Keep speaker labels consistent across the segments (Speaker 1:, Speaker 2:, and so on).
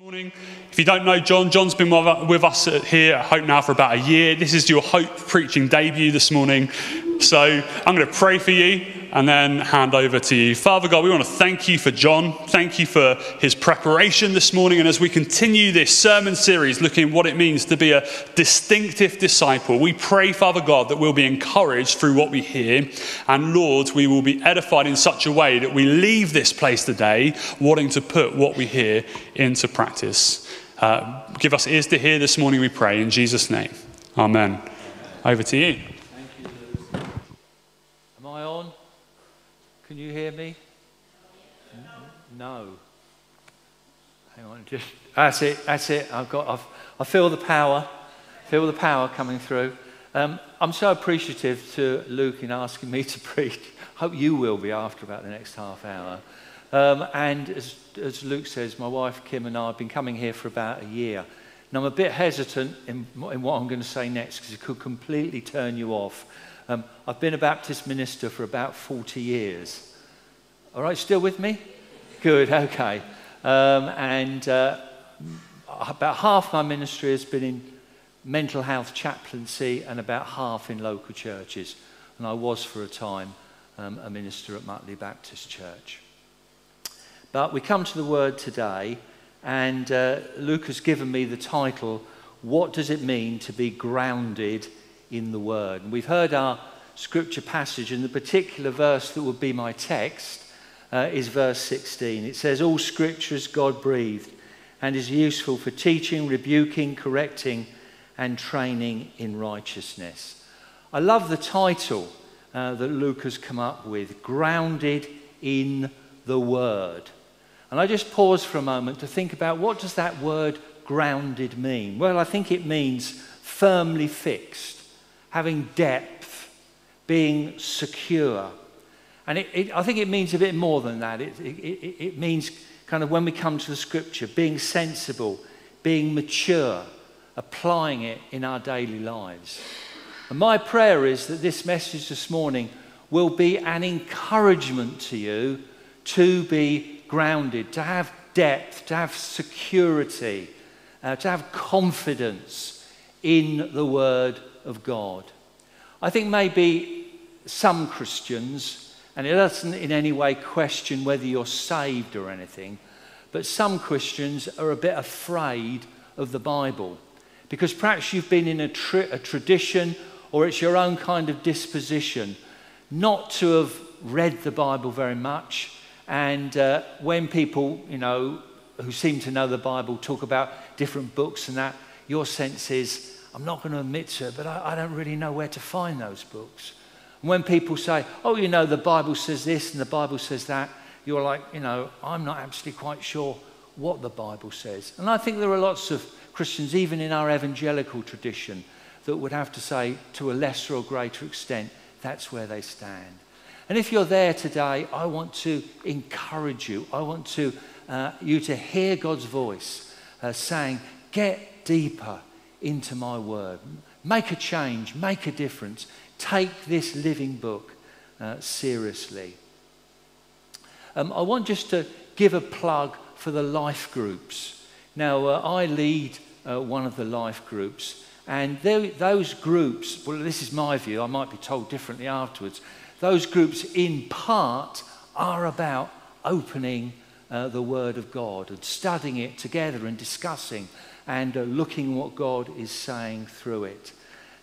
Speaker 1: Morning. If you don't know John, John's been with us here at Hope now for about a year. This is your Hope preaching debut this morning. So I'm going to pray for you and then hand over to you. Father God, we want to thank you for John. Thank you for his preparation this morning. And as we continue this sermon series, looking at what it means to be a distinctive disciple, we pray, Father God, that we'll be encouraged through what we hear. And Lord, we will be edified in such a way that we leave this place today wanting to put what we hear into practice. Uh, give us ears to hear this morning, we pray. In Jesus' name. Amen. Over to you.
Speaker 2: Can you hear me? No. Hang on, just that's it. That's it. I've got. I've, I feel the power. Feel the power coming through. Um, I'm so appreciative to Luke in asking me to preach. Hope you will be after about the next half hour. Um, and as, as Luke says, my wife Kim and I have been coming here for about a year. And I'm a bit hesitant in, in what I'm going to say next because it could completely turn you off. Um, I've been a Baptist minister for about 40 years. All right, still with me? Good, okay. Um, and uh, about half my ministry has been in mental health chaplaincy and about half in local churches. And I was for a time um, a minister at Mutley Baptist Church. But we come to the word today, and uh, Luke has given me the title, What Does It Mean to Be Grounded in the Word. And we've heard our scripture passage, and the particular verse that would be my text uh, is verse 16. It says, All scripture is God breathed and is useful for teaching, rebuking, correcting, and training in righteousness. I love the title uh, that Luke has come up with Grounded in the Word. And I just pause for a moment to think about what does that word grounded mean? Well, I think it means firmly fixed having depth, being secure. And it, it, I think it means a bit more than that. It, it means kind of when we come to the scripture, being sensible, being mature, applying it in our daily lives. And my prayer is that this message this morning will be an encouragement to you to be grounded, to have depth, to have security, uh, to have confidence in the Word of God. I think maybe some Christians, and it doesn't in any way question whether you're saved or anything, but some Christians are a bit afraid of the Bible because perhaps you've been in a, tri- a tradition or it's your own kind of disposition not to have read the Bible very much. And uh, when people, you know, who seem to know the Bible talk about different books and that, your sense is, I'm not going to admit to it, but I, I don't really know where to find those books. And when people say, oh, you know, the Bible says this and the Bible says that, you're like, you know, I'm not actually quite sure what the Bible says. And I think there are lots of Christians, even in our evangelical tradition, that would have to say, to a lesser or greater extent, that's where they stand. And if you're there today, I want to encourage you. I want to, uh, you to hear God's voice uh, saying, get deeper into my word. Make a change, make a difference. Take this living book uh, seriously. Um, I want just to give a plug for the life groups. Now, uh, I lead uh, one of the life groups, and those groups, well, this is my view, I might be told differently afterwards. Those groups, in part, are about opening uh, the Word of God and studying it together and discussing and looking what God is saying through it.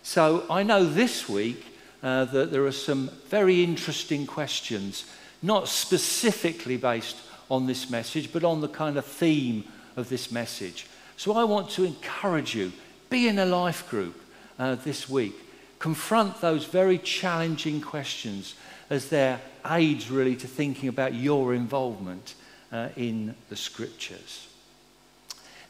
Speaker 2: So I know this week uh, that there are some very interesting questions, not specifically based on this message, but on the kind of theme of this message. So I want to encourage you be in a life group uh, this week. Confront those very challenging questions as their aids, really, to thinking about your involvement uh, in the scriptures.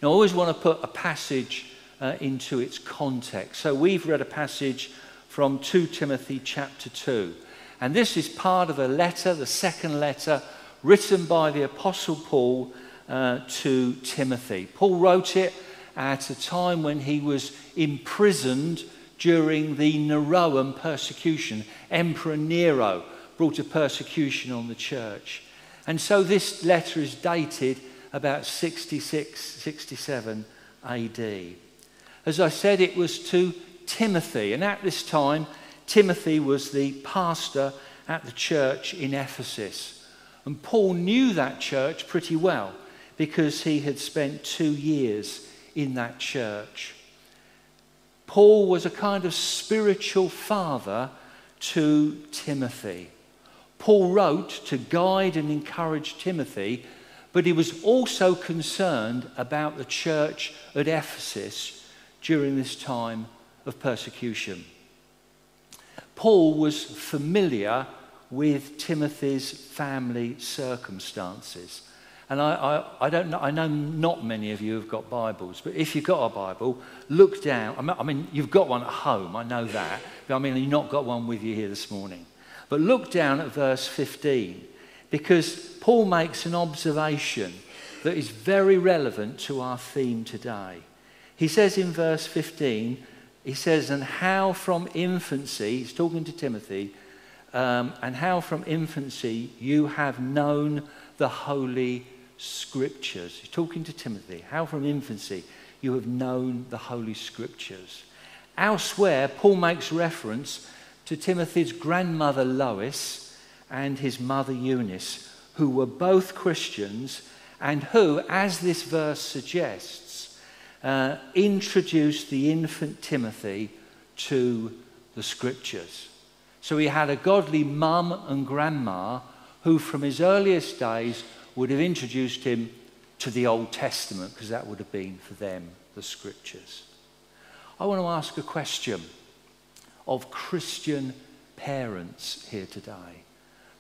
Speaker 2: Now, I always want to put a passage uh, into its context. So we've read a passage from 2 Timothy chapter 2. And this is part of a letter, the second letter, written by the Apostle Paul uh, to Timothy. Paul wrote it at a time when he was imprisoned during the Neronian persecution. Emperor Nero brought a persecution on the church. And so this letter is dated about 66, 67 AD. As I said, it was to Timothy, and at this time, Timothy was the pastor at the church in Ephesus. And Paul knew that church pretty well because he had spent two years in that church. Paul was a kind of spiritual father to Timothy. Paul wrote to guide and encourage Timothy, but he was also concerned about the church at Ephesus during this time of persecution. Paul was familiar with Timothy's family circumstances. And I, I, I, don't know, I know not many of you have got Bibles, but if you've got a Bible, look down. I mean, you've got one at home, I know that. But I mean, you've not got one with you here this morning. But look down at verse 15, because Paul makes an observation that is very relevant to our theme today. He says in verse 15, he says, And how from infancy, he's talking to Timothy, um, and how from infancy you have known the Holy Scriptures. He's talking to Timothy. How from infancy you have known the Holy Scriptures. Elsewhere, Paul makes reference to Timothy's grandmother Lois and his mother Eunice, who were both Christians and who, as this verse suggests, uh, introduced the infant Timothy to the Scriptures. So he had a godly mum and grandma who, from his earliest days, would have introduced him to the Old Testament because that would have been for them the scriptures. I want to ask a question of Christian parents here today,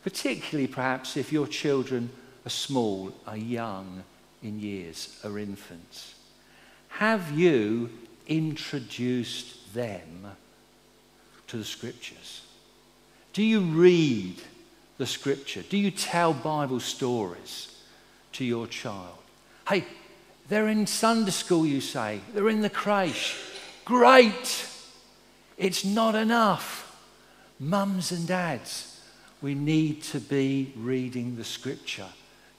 Speaker 2: particularly perhaps if your children are small, are young in years, are infants. Have you introduced them to the scriptures? Do you read the scripture? Do you tell Bible stories to your child? Hey, they're in Sunday school, you say. They're in the creche. Great. It's not enough. Mums and dads, we need to be reading the scripture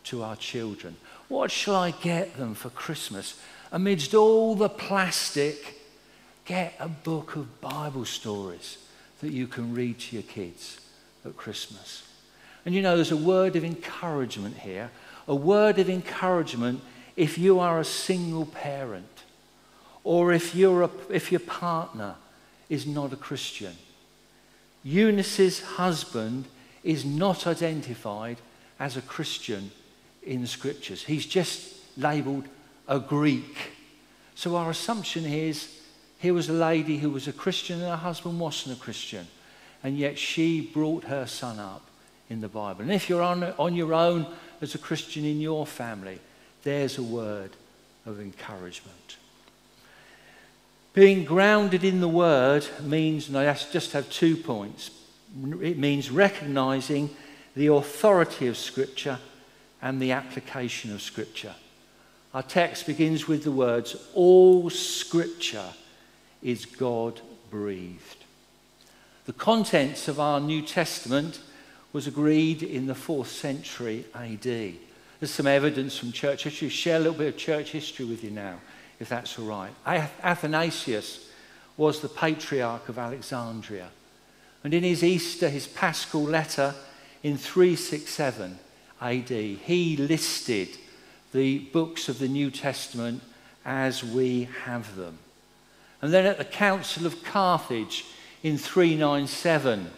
Speaker 2: to our children. What shall I get them for Christmas? Amidst all the plastic, get a book of Bible stories that you can read to your kids at Christmas. And you know, there's a word of encouragement here. A word of encouragement if you are a single parent or if, you're a, if your partner is not a Christian. Eunice's husband is not identified as a Christian in the scriptures. He's just labeled a Greek. So our assumption is here was a lady who was a Christian and her husband wasn't a Christian. And yet she brought her son up in the Bible. And if you're on, on your own as a Christian in your family, there's a word of encouragement. Being grounded in the word means, and I just have two points, it means recognizing the authority of Scripture and the application of Scripture. Our text begins with the words, All Scripture is God breathed. The contents of our New Testament was agreed in the fourth century AD. There's some evidence from church history. Share a little bit of church history with you now, if that's all right. Athanasius was the patriarch of Alexandria. And in his Easter, his paschal letter in 367 AD, he listed the books of the New Testament as we have them. And then at the Council of Carthage in 397,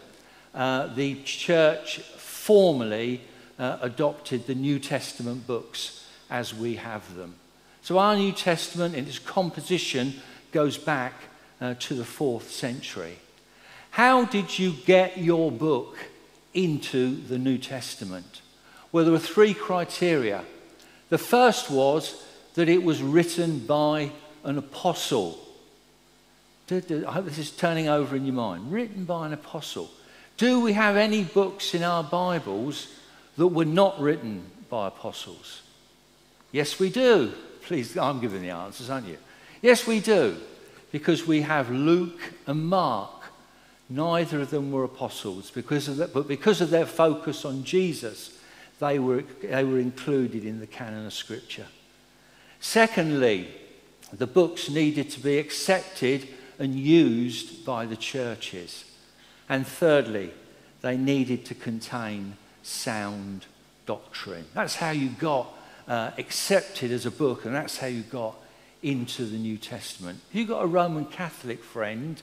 Speaker 2: uh, the church formally uh, adopted the New Testament books as we have them. So our New Testament in its composition goes back uh, to the fourth century. How did you get your book into the New Testament? Well, there were three criteria. The first was that it was written by an apostle. I hope this is turning over in your mind. Written by an apostle. Do we have any books in our Bibles that were not written by apostles? Yes, we do. Please, I'm giving the answers, aren't you? Yes, we do. Because we have Luke and Mark. Neither of them were apostles, because of that, but because of their focus on Jesus, they were, they were included in the canon of Scripture. Secondly, the books needed to be accepted and used by the churches. And thirdly, they needed to contain sound doctrine. That's how you got uh, accepted as a book, and that's how you got into the New Testament. If you've got a Roman Catholic friend,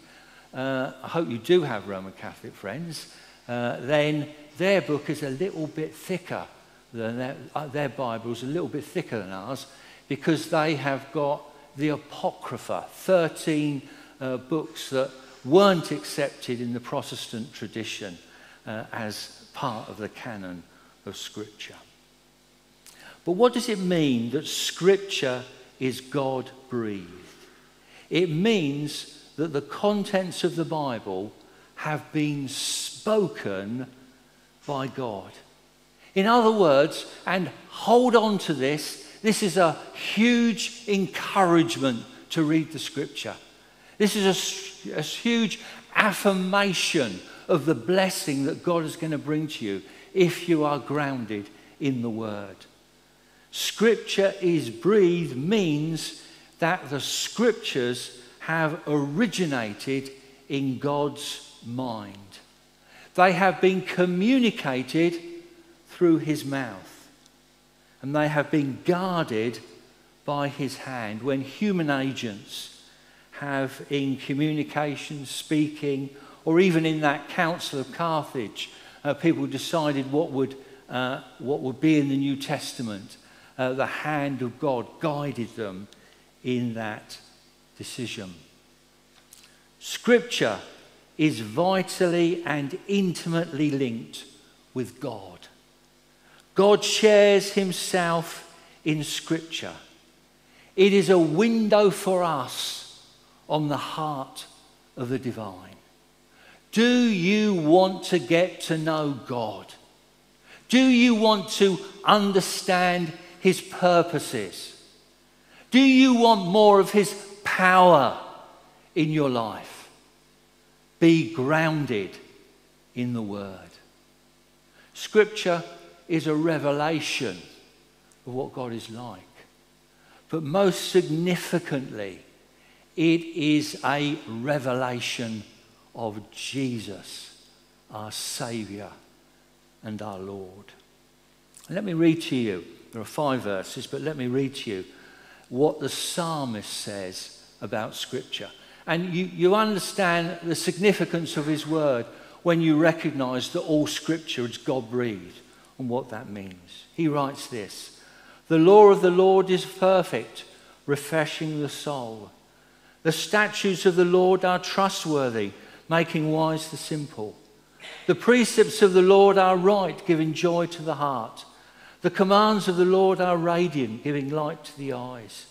Speaker 2: uh, I hope you do have Roman Catholic friends, uh, then their book is a little bit thicker than their, uh, their Bible is a little bit thicker than ours because they have got the Apocrypha, 13 uh, books that weren't accepted in the Protestant tradition uh, as part of the canon of Scripture. But what does it mean that Scripture is God breathed? It means that the contents of the Bible have been spoken by God. In other words, and hold on to this, this is a huge encouragement to read the scripture. This is a, a huge affirmation of the blessing that God is going to bring to you if you are grounded in the Word. Scripture is breathed means that the Scriptures have originated in God's mind. They have been communicated through His mouth, and they have been guarded by His hand. When human agents have, in communication, speaking, or even in that Council of Carthage, uh, people decided what would, uh, what would be in the New Testament. Uh, the hand of God guided them in that decision. Scripture is vitally and intimately linked with God. God shares himself in Scripture. It is a window for us on the heart of the divine. Do you want to get to know God? Do you want to understand His purposes? Do you want more of His power in your life? Be grounded in the Word. Scripture is a revelation of what God is like. But most significantly, it is a revelation of Jesus, our Saviour and our Lord. Let me read to you, there are five verses, but let me read to you what the psalmist says about Scripture. And you, you understand the significance of his word when you recognize that all Scripture is God breathed and what that means. He writes this The law of the Lord is perfect, refreshing the soul. The statutes of the Lord are trustworthy making wise the simple. The precepts of the Lord are right, giving joy to the heart. The commands of the Lord are radiant, giving light to the eyes.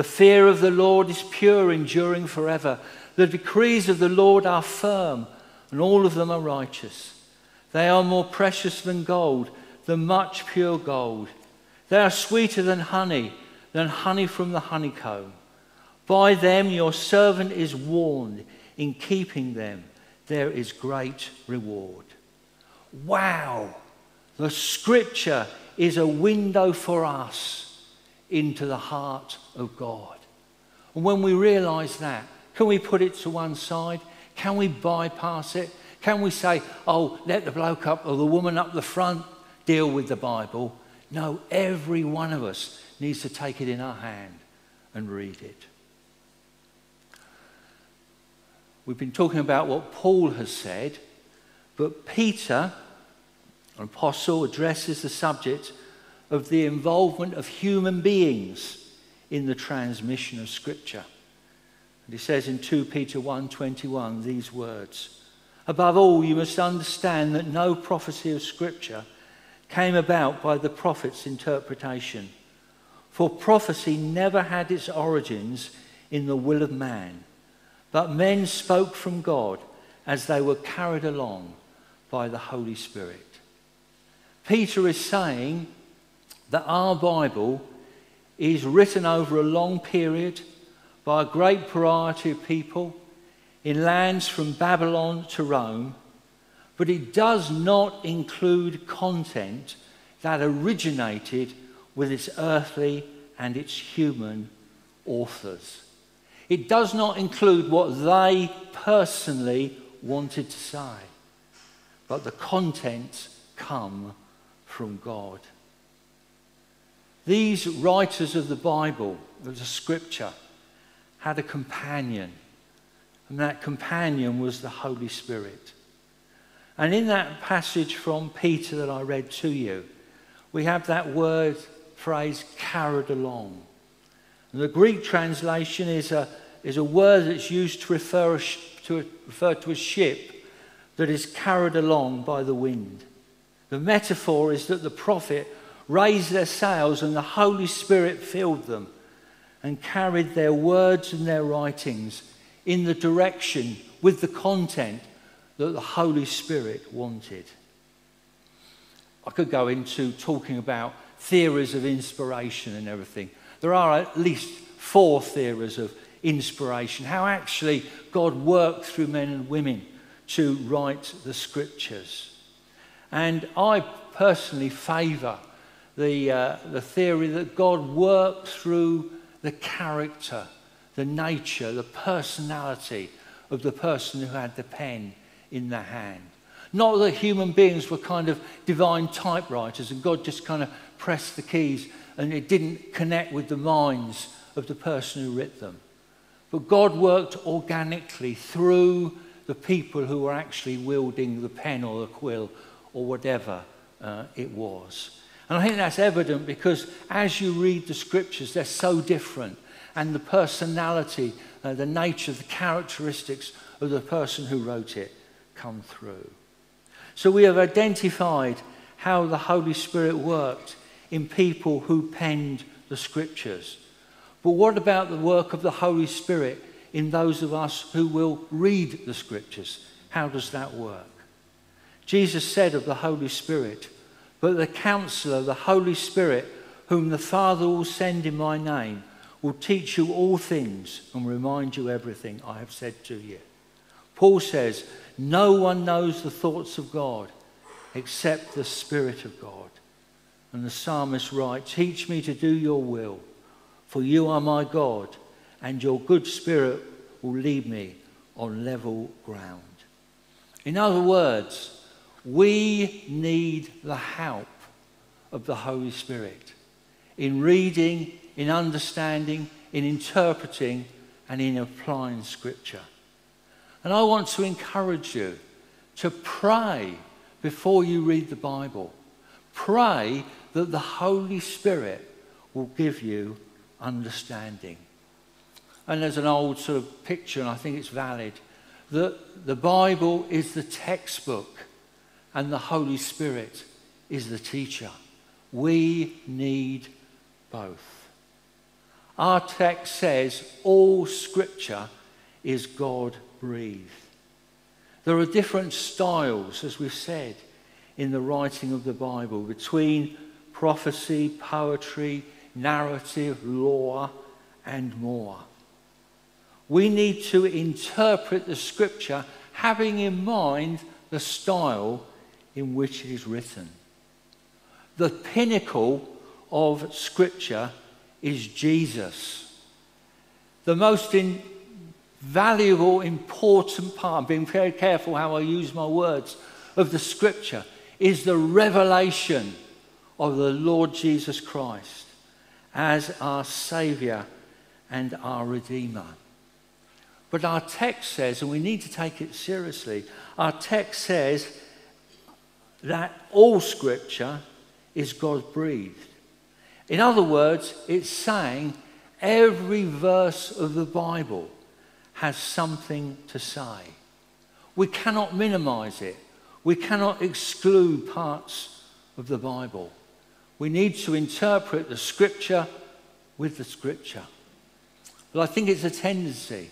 Speaker 2: The fear of the Lord is pure, enduring forever. The decrees of the Lord are firm, and all of them are righteous. They are more precious than gold, than much pure gold. They are sweeter than honey, than honey from the honeycomb. By them your servant is warned in keeping them, there is great reward. Wow! The scripture is a window for us into the heart of God. And when we realize that, can we put it to one side? Can we bypass it? Can we say, oh, let the bloke up or the woman up the front deal with the Bible? No, every one of us needs to take it in our hand and read it. We've been talking about what Paul has said, but Peter, an apostle, addresses the subject of the involvement of human beings in the transmission of Scripture. And he says in 2 Peter 1:21 these words: Above all, you must understand that no prophecy of Scripture came about by the prophet's interpretation. For prophecy never had its origins in the will of man but men spoke from God as they were carried along by the Holy Spirit. Peter is saying that our Bible is written over a long period by a great variety of people in lands from Babylon to Rome, but it does not include content that originated with its earthly and its human authors. It does not include what they personally wanted to say, but the contents come from God. These writers of the Bible, of the scripture, had a companion, and that companion was the Holy Spirit. And in that passage from Peter that I read to you, we have that word phrase carried along. And the Greek translation is a, is a word that's used to refer, to refer to a ship that is carried along by the wind. The metaphor is that the prophet raised their sails and the Holy Spirit filled them and carried their words and their writings in the direction with the content that the Holy Spirit wanted. I could go into talking about theories of inspiration and everything. There are at least four theories of inspiration, how actually God worked through men and women to write the scriptures. And I personally favour the, uh, the theory that God worked through the character, the nature, the personality of the person who had the pen in the hand. Not that human beings were kind of divine typewriters and God just kind of pressed the keys and it didn't connect with the minds of the person who wrote them. But God worked organically through the people who were actually wielding the pen or the quill or whatever uh, it was. And I think that's evident because as you read the scriptures, they're so different. And the personality, uh, the nature, the characteristics of the person who wrote it come through. So we have identified how the Holy Spirit worked in people who penned the scriptures. But what about the work of the Holy Spirit in those of us who will read the scriptures? How does that work? Jesus said of the Holy Spirit, But the counselor, the Holy Spirit, whom the Father will send in my name, will teach you all things and remind you everything I have said to you. Paul says, No one knows the thoughts of God except the Spirit of God. And the psalmist writes, Teach me to do your will, for you are my God, and your good spirit will lead me on level ground. In other words, we need the help of the Holy Spirit in reading, in understanding, in interpreting, and in applying Scripture. And I want to encourage you to pray before you read the Bible. Pray that the Holy Spirit will give you understanding. And there's an old sort of picture, and I think it's valid, that the Bible is the textbook and the Holy Spirit is the teacher. We need both. Our text says all scripture is God breathed. There are different styles, as we've said, in the writing of the Bible between prophecy, poetry, narrative, law, and more. We need to interpret the scripture having in mind the style in which it is written. The pinnacle of scripture is Jesus. The most in, valuable, important part, being very careful how I use my words, of the scripture is the revelation of the Lord Jesus Christ as our Saviour and our Redeemer. But our text says, and we need to take it seriously, our text says that all Scripture is God breathed. In other words, it's saying every verse of the Bible has something to say. We cannot minimize it. We cannot exclude parts of the Bible. We need to interpret the scripture with the scripture. But I think it's a tendency.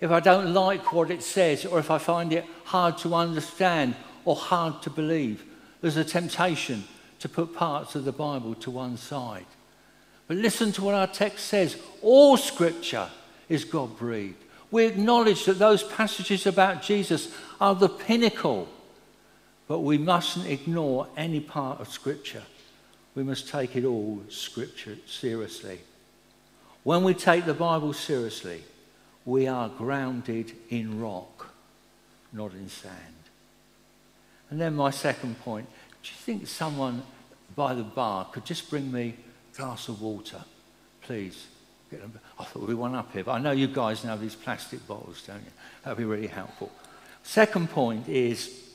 Speaker 2: If I don't like what it says, or if I find it hard to understand or hard to believe, there's a temptation to put parts of the Bible to one side. But listen to what our text says all scripture is God breathed. We acknowledge that those passages about Jesus are the pinnacle, but we mustn't ignore any part of scripture we must take it all, Scripture, seriously. When we take the Bible seriously, we are grounded in rock, not in sand. And then my second point do you think someone by the bar could just bring me a glass of water, please? I thought we one up here, but I know you guys know these plastic bottles, don't you? That would be really helpful. Second point is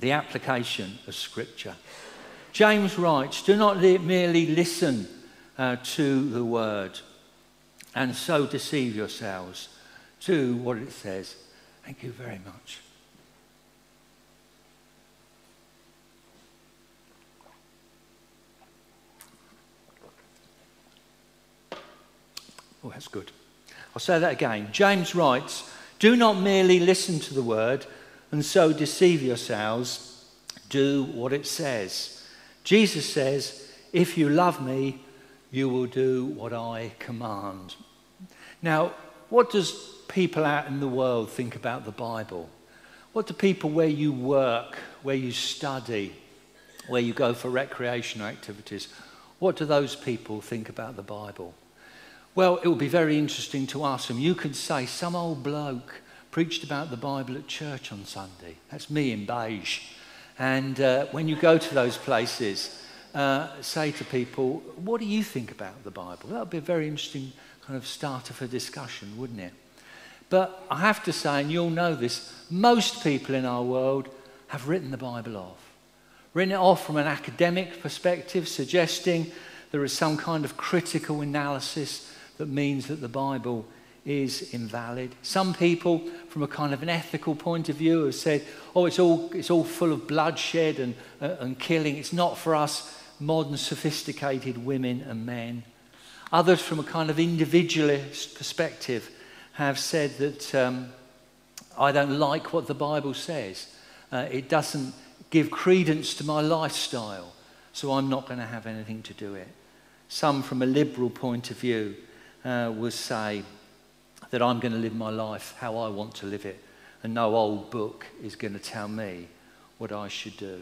Speaker 2: the application of Scripture. James writes, Do not merely listen uh, to the word and so deceive yourselves. Do what it says. Thank you very much. Oh, that's good. I'll say that again. James writes, Do not merely listen to the word and so deceive yourselves. Do what it says. Jesus says, If you love me, you will do what I command. Now, what does people out in the world think about the Bible? What do people where you work, where you study, where you go for recreational activities, what do those people think about the Bible? Well, it will be very interesting to ask them. You could say, some old bloke preached about the Bible at church on Sunday. That's me in beige. And uh, when you go to those places, uh, say to people, what do you think about the Bible? That would be a very interesting kind of starter for discussion, wouldn't it? But I have to say, and you'll know this, most people in our world have written the Bible off. Written it off from an academic perspective, suggesting there is some kind of critical analysis that means that the Bible is invalid. Some people, from a kind of an ethical point of view, have said, oh, it's all, it's all full of bloodshed and, uh, and killing. It's not for us modern, sophisticated women and men. Others, from a kind of individualist perspective, have said that um, I don't like what the Bible says. Uh, it doesn't give credence to my lifestyle, so I'm not going to have anything to do it. Some, from a liberal point of view, uh, will say that I'm going to live my life how I want to live it, and no old book is going to tell me what I should do.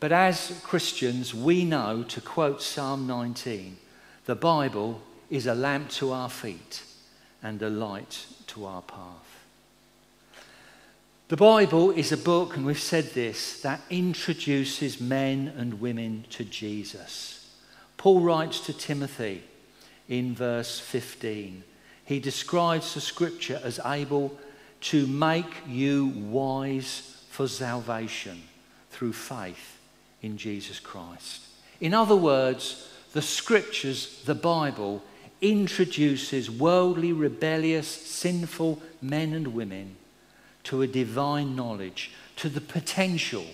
Speaker 2: But as Christians, we know, to quote Psalm 19, the Bible is a lamp to our feet and a light to our path. The Bible is a book, and we've said this, that introduces men and women to Jesus. Paul writes to Timothy in verse 15. He describes the scripture as able to make you wise for salvation through faith in Jesus Christ. In other words, the scriptures, the Bible, introduces worldly, rebellious, sinful men and women to a divine knowledge, to the potential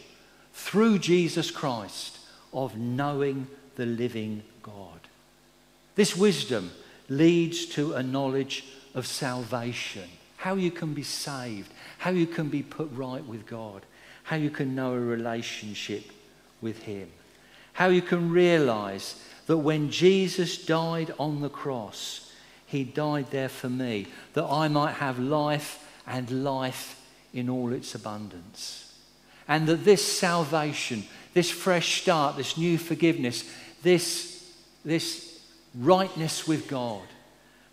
Speaker 2: through Jesus Christ of knowing the living God. This wisdom leads to a knowledge of salvation, how you can be saved, how you can be put right with God, how you can know a relationship with Him, how you can realize that when Jesus died on the cross, He died there for me, that I might have life and life in all its abundance. And that this salvation, this fresh start, this new forgiveness, this, this rightness with God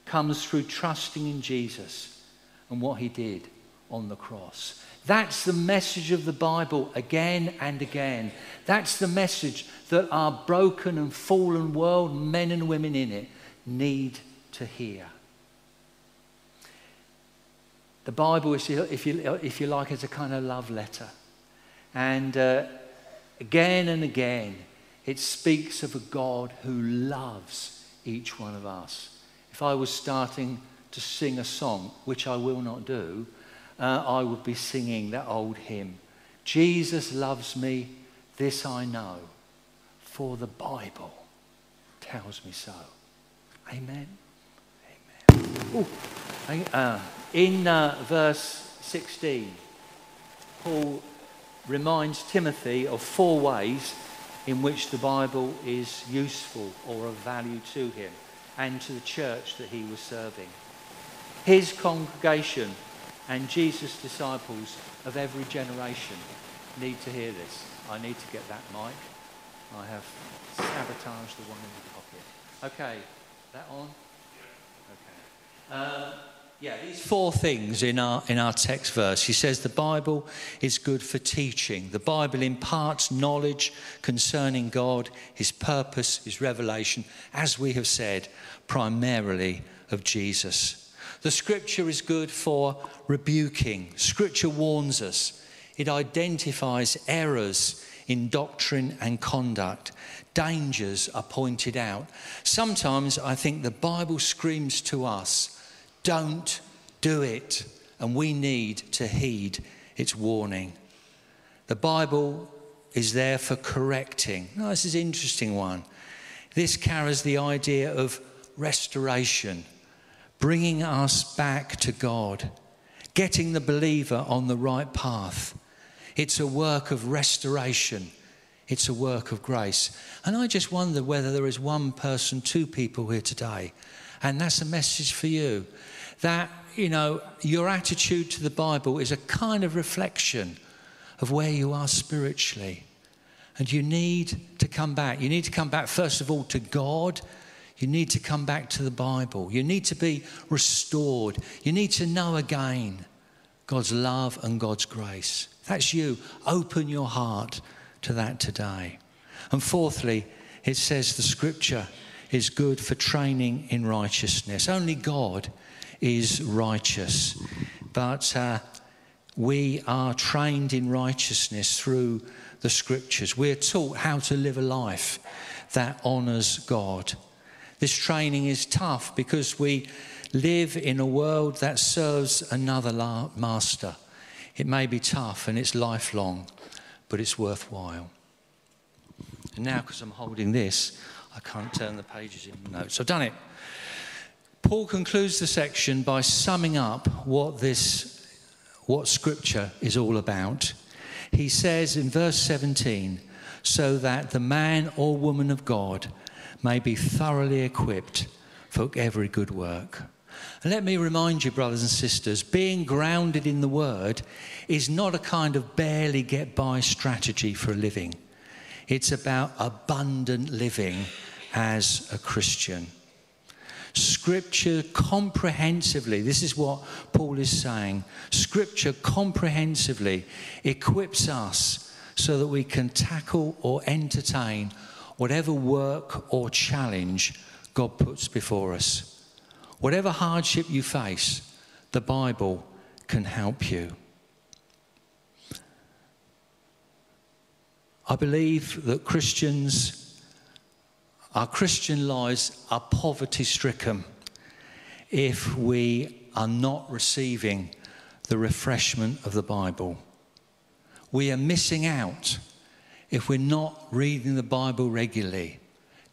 Speaker 2: comes through trusting in Jesus and what he did on the cross. That's the message of the Bible again and again. That's the message that our broken and fallen world, men and women in it, need to hear. The Bible, if you, if you like, is a kind of love letter. And uh, again and again, it speaks of a God who loves each one of us. If I was starting to sing a song, which I will not do, uh, I would be singing that old hymn Jesus loves me, this I know, for the Bible tells me so. Amen. Amen. Ooh. Uh, in uh, verse 16, Paul reminds Timothy of four ways in which the Bible is useful or of value to him and to the church that he was serving. His congregation and Jesus' disciples of every generation need to hear this. I need to get that mic. I have sabotaged the one in the pocket. Okay, that on? Okay. Um, yeah, these four things in our, in our text verse. He says the Bible is good for teaching. The Bible imparts knowledge concerning God, His purpose, His revelation, as we have said, primarily of Jesus. The Scripture is good for rebuking. Scripture warns us, it identifies errors in doctrine and conduct. Dangers are pointed out. Sometimes I think the Bible screams to us don't do it. And we need to heed its warning. The Bible is there for correcting. Now, this is an interesting one. This carries the idea of restoration, bringing us back to God, getting the believer on the right path. It's a work of restoration. It's a work of grace. And I just wonder whether there is one person, two people here today, and that's a message for you that, you know, your attitude to the Bible is a kind of reflection of where you are spiritually. And you need to come back. You need to come back, first of all, to God. You need to come back to the Bible. You need to be restored. You need to know again God's love and God's grace. That's you. Open your heart to that today. And fourthly, it says the scripture is good for training in righteousness. Only God is righteous. But uh, we are trained in righteousness through the scriptures. We're taught how to live a life that honours God. This training is tough because we live in a world that serves another master. It may be tough and it's lifelong, but it's worthwhile. And now, because I'm holding this, I can't turn the pages in notes. I've done it. Paul concludes the section by summing up what this, what Scripture is all about. He says in verse 17, so that the man or woman of God may be thoroughly equipped for every good work. And let me remind you, brothers and sisters, being grounded in the Word is not a kind of barely get by strategy for a living. It's about abundant living as a Christian. Scripture comprehensively, this is what Paul is saying. Scripture comprehensively equips us so that we can tackle or entertain whatever work or challenge God puts before us. Whatever hardship you face, the Bible can help you. I believe that Christians our Christian lives are poverty stricken if we are not receiving the refreshment of the Bible. We are missing out if we're not reading the Bible regularly,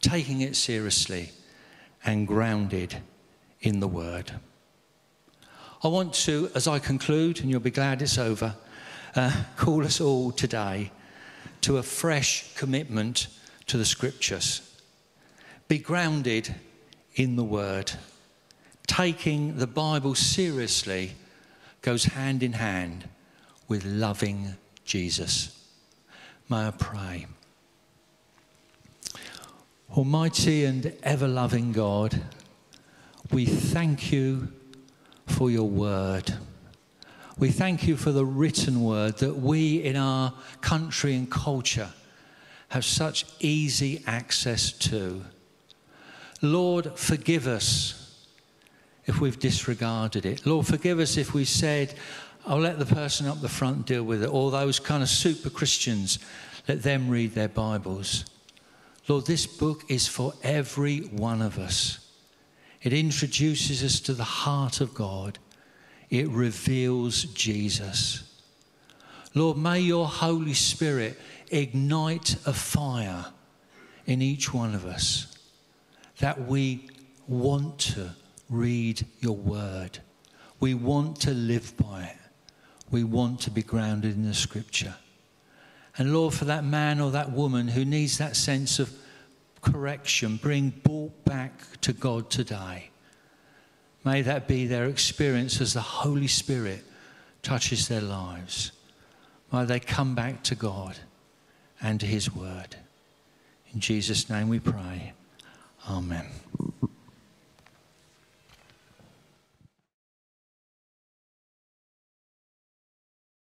Speaker 2: taking it seriously, and grounded in the Word. I want to, as I conclude, and you'll be glad it's over, uh, call us all today to a fresh commitment to the Scriptures. Be grounded in the Word. Taking the Bible seriously goes hand in hand with loving Jesus. May I pray. Almighty and ever loving God, we thank you for your word. We thank you for the written word that we in our country and culture have such easy access to. Lord, forgive us if we've disregarded it. Lord, forgive us if we said, I'll let the person up the front deal with it, or those kind of super Christians, let them read their Bibles. Lord, this book is for every one of us. It introduces us to the heart of God, it reveals Jesus. Lord, may your Holy Spirit ignite a fire in each one of us that we want to read your word. We want to live by it. We want to be grounded in the scripture. And Lord, for that man or that woman who needs that sense of correction, bring brought back to God today. May that be their experience as the Holy Spirit touches their lives. May they come back to God and to His Word. In Jesus' name we pray. Amen.